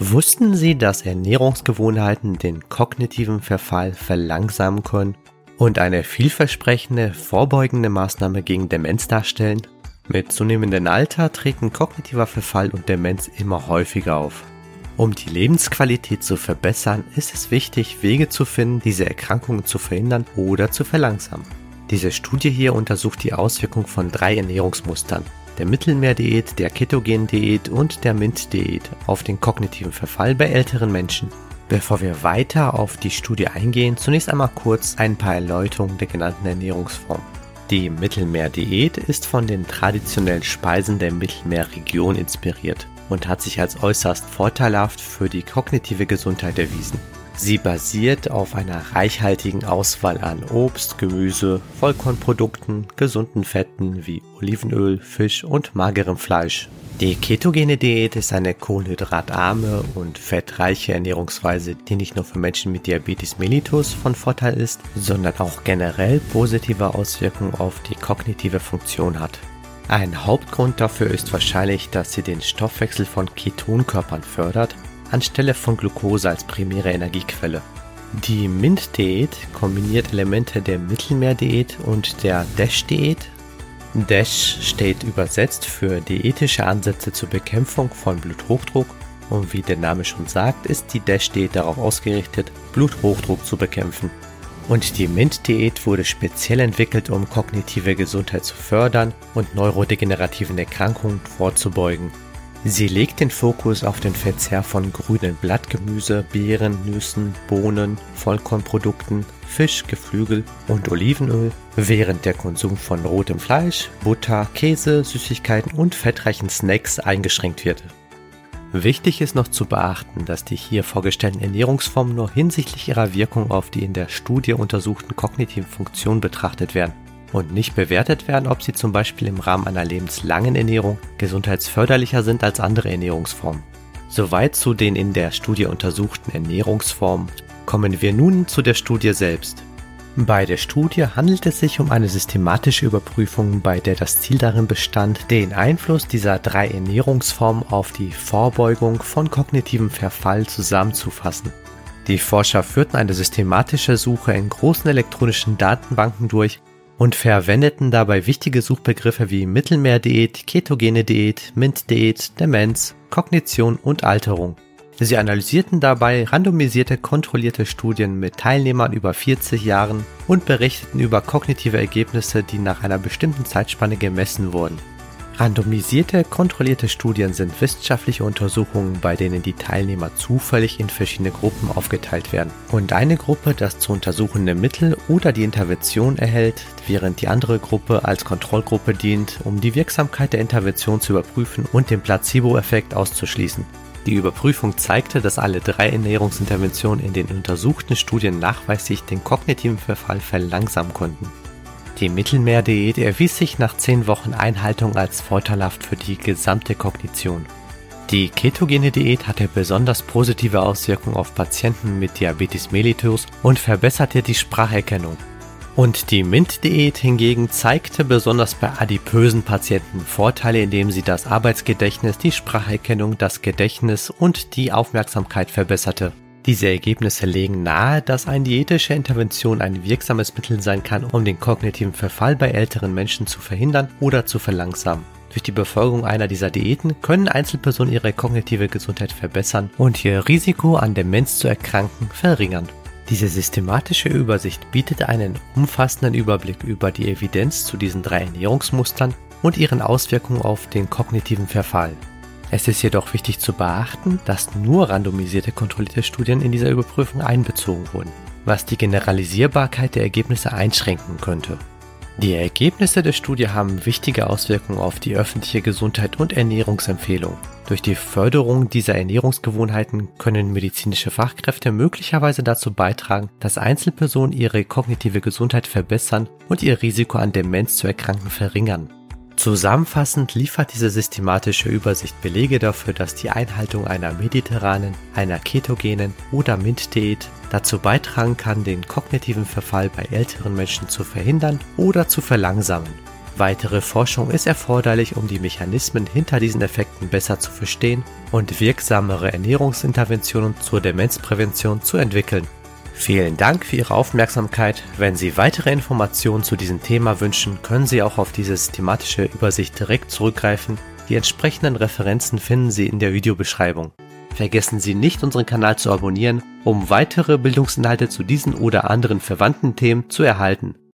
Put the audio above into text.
Wussten Sie, dass Ernährungsgewohnheiten den kognitiven Verfall verlangsamen können und eine vielversprechende vorbeugende Maßnahme gegen Demenz darstellen? Mit zunehmendem Alter treten kognitiver Verfall und Demenz immer häufiger auf. Um die Lebensqualität zu verbessern, ist es wichtig, Wege zu finden, diese Erkrankungen zu verhindern oder zu verlangsamen. Diese Studie hier untersucht die Auswirkung von drei Ernährungsmustern, der Mittelmeerdiät, der Ketogen-Diät und der MINT-Diät auf den kognitiven Verfall bei älteren Menschen. Bevor wir weiter auf die Studie eingehen, zunächst einmal kurz ein paar Erläuterungen der genannten Ernährungsform. Die Mittelmeerdiät ist von den traditionellen Speisen der Mittelmeerregion inspiriert und hat sich als äußerst vorteilhaft für die kognitive Gesundheit erwiesen. Sie basiert auf einer reichhaltigen Auswahl an Obst, Gemüse, Vollkornprodukten, gesunden Fetten wie Olivenöl, Fisch und magerem Fleisch. Die ketogene Diät ist eine kohlenhydratarme und fettreiche Ernährungsweise, die nicht nur für Menschen mit Diabetes mellitus von Vorteil ist, sondern auch generell positive Auswirkungen auf die kognitive Funktion hat. Ein Hauptgrund dafür ist wahrscheinlich, dass sie den Stoffwechsel von Ketonkörpern fördert anstelle von Glucose als primäre Energiequelle. Die MINT-Diät kombiniert Elemente der Mittelmeerdiät und der DASH-Diät. DASH steht übersetzt für diätische Ansätze zur Bekämpfung von Bluthochdruck und wie der Name schon sagt, ist die DASH-Diät darauf ausgerichtet, Bluthochdruck zu bekämpfen. Und die MINT-Diät wurde speziell entwickelt, um kognitive Gesundheit zu fördern und neurodegenerativen Erkrankungen vorzubeugen. Sie legt den Fokus auf den Verzehr von grünen Blattgemüse, Beeren, Nüssen, Bohnen, Vollkornprodukten, Fisch, Geflügel und Olivenöl, während der Konsum von rotem Fleisch, Butter, Käse, Süßigkeiten und fettreichen Snacks eingeschränkt wird. Wichtig ist noch zu beachten, dass die hier vorgestellten Ernährungsformen nur hinsichtlich ihrer Wirkung auf die in der Studie untersuchten kognitiven Funktionen betrachtet werden und nicht bewertet werden, ob sie zum Beispiel im Rahmen einer lebenslangen Ernährung gesundheitsförderlicher sind als andere Ernährungsformen. Soweit zu den in der Studie untersuchten Ernährungsformen. Kommen wir nun zu der Studie selbst. Bei der Studie handelt es sich um eine systematische Überprüfung, bei der das Ziel darin bestand, den Einfluss dieser drei Ernährungsformen auf die Vorbeugung von kognitivem Verfall zusammenzufassen. Die Forscher führten eine systematische Suche in großen elektronischen Datenbanken durch und verwendeten dabei wichtige Suchbegriffe wie Mittelmeerdiät, ketogene Diät, MINT-Diät, Demenz, Kognition und Alterung. Sie analysierten dabei randomisierte kontrollierte Studien mit Teilnehmern über 40 Jahren und berichteten über kognitive Ergebnisse, die nach einer bestimmten Zeitspanne gemessen wurden. Randomisierte, kontrollierte Studien sind wissenschaftliche Untersuchungen, bei denen die Teilnehmer zufällig in verschiedene Gruppen aufgeteilt werden und eine Gruppe das zu untersuchende Mittel oder die Intervention erhält, während die andere Gruppe als Kontrollgruppe dient, um die Wirksamkeit der Intervention zu überprüfen und den Placebo-Effekt auszuschließen. Die Überprüfung zeigte, dass alle drei Ernährungsinterventionen in den untersuchten Studien nachweislich den kognitiven Verfall verlangsamen konnten. Die Mittelmeerdiät erwies sich nach 10 Wochen Einhaltung als vorteilhaft für die gesamte Kognition. Die ketogene Diät hatte besonders positive Auswirkungen auf Patienten mit Diabetes mellitus und verbesserte die Spracherkennung. Und die MINT-Diät hingegen zeigte besonders bei adipösen Patienten Vorteile, indem sie das Arbeitsgedächtnis, die Spracherkennung, das Gedächtnis und die Aufmerksamkeit verbesserte. Diese Ergebnisse legen nahe, dass eine diätische Intervention ein wirksames Mittel sein kann, um den kognitiven Verfall bei älteren Menschen zu verhindern oder zu verlangsamen. Durch die Befolgung einer dieser Diäten können Einzelpersonen ihre kognitive Gesundheit verbessern und ihr Risiko an Demenz zu erkranken verringern. Diese systematische Übersicht bietet einen umfassenden Überblick über die Evidenz zu diesen drei Ernährungsmustern und ihren Auswirkungen auf den kognitiven Verfall. Es ist jedoch wichtig zu beachten, dass nur randomisierte kontrollierte Studien in dieser Überprüfung einbezogen wurden, was die Generalisierbarkeit der Ergebnisse einschränken könnte. Die Ergebnisse der Studie haben wichtige Auswirkungen auf die öffentliche Gesundheit und Ernährungsempfehlungen. Durch die Förderung dieser Ernährungsgewohnheiten können medizinische Fachkräfte möglicherweise dazu beitragen, dass Einzelpersonen ihre kognitive Gesundheit verbessern und ihr Risiko an Demenz zu erkranken verringern. Zusammenfassend liefert diese systematische Übersicht Belege dafür, dass die Einhaltung einer mediterranen, einer ketogenen oder MINT-Diät dazu beitragen kann, den kognitiven Verfall bei älteren Menschen zu verhindern oder zu verlangsamen. Weitere Forschung ist erforderlich, um die Mechanismen hinter diesen Effekten besser zu verstehen und wirksamere Ernährungsinterventionen zur Demenzprävention zu entwickeln. Vielen Dank für Ihre Aufmerksamkeit. Wenn Sie weitere Informationen zu diesem Thema wünschen, können Sie auch auf diese systematische Übersicht direkt zurückgreifen. Die entsprechenden Referenzen finden Sie in der Videobeschreibung. Vergessen Sie nicht, unseren Kanal zu abonnieren, um weitere Bildungsinhalte zu diesen oder anderen verwandten Themen zu erhalten.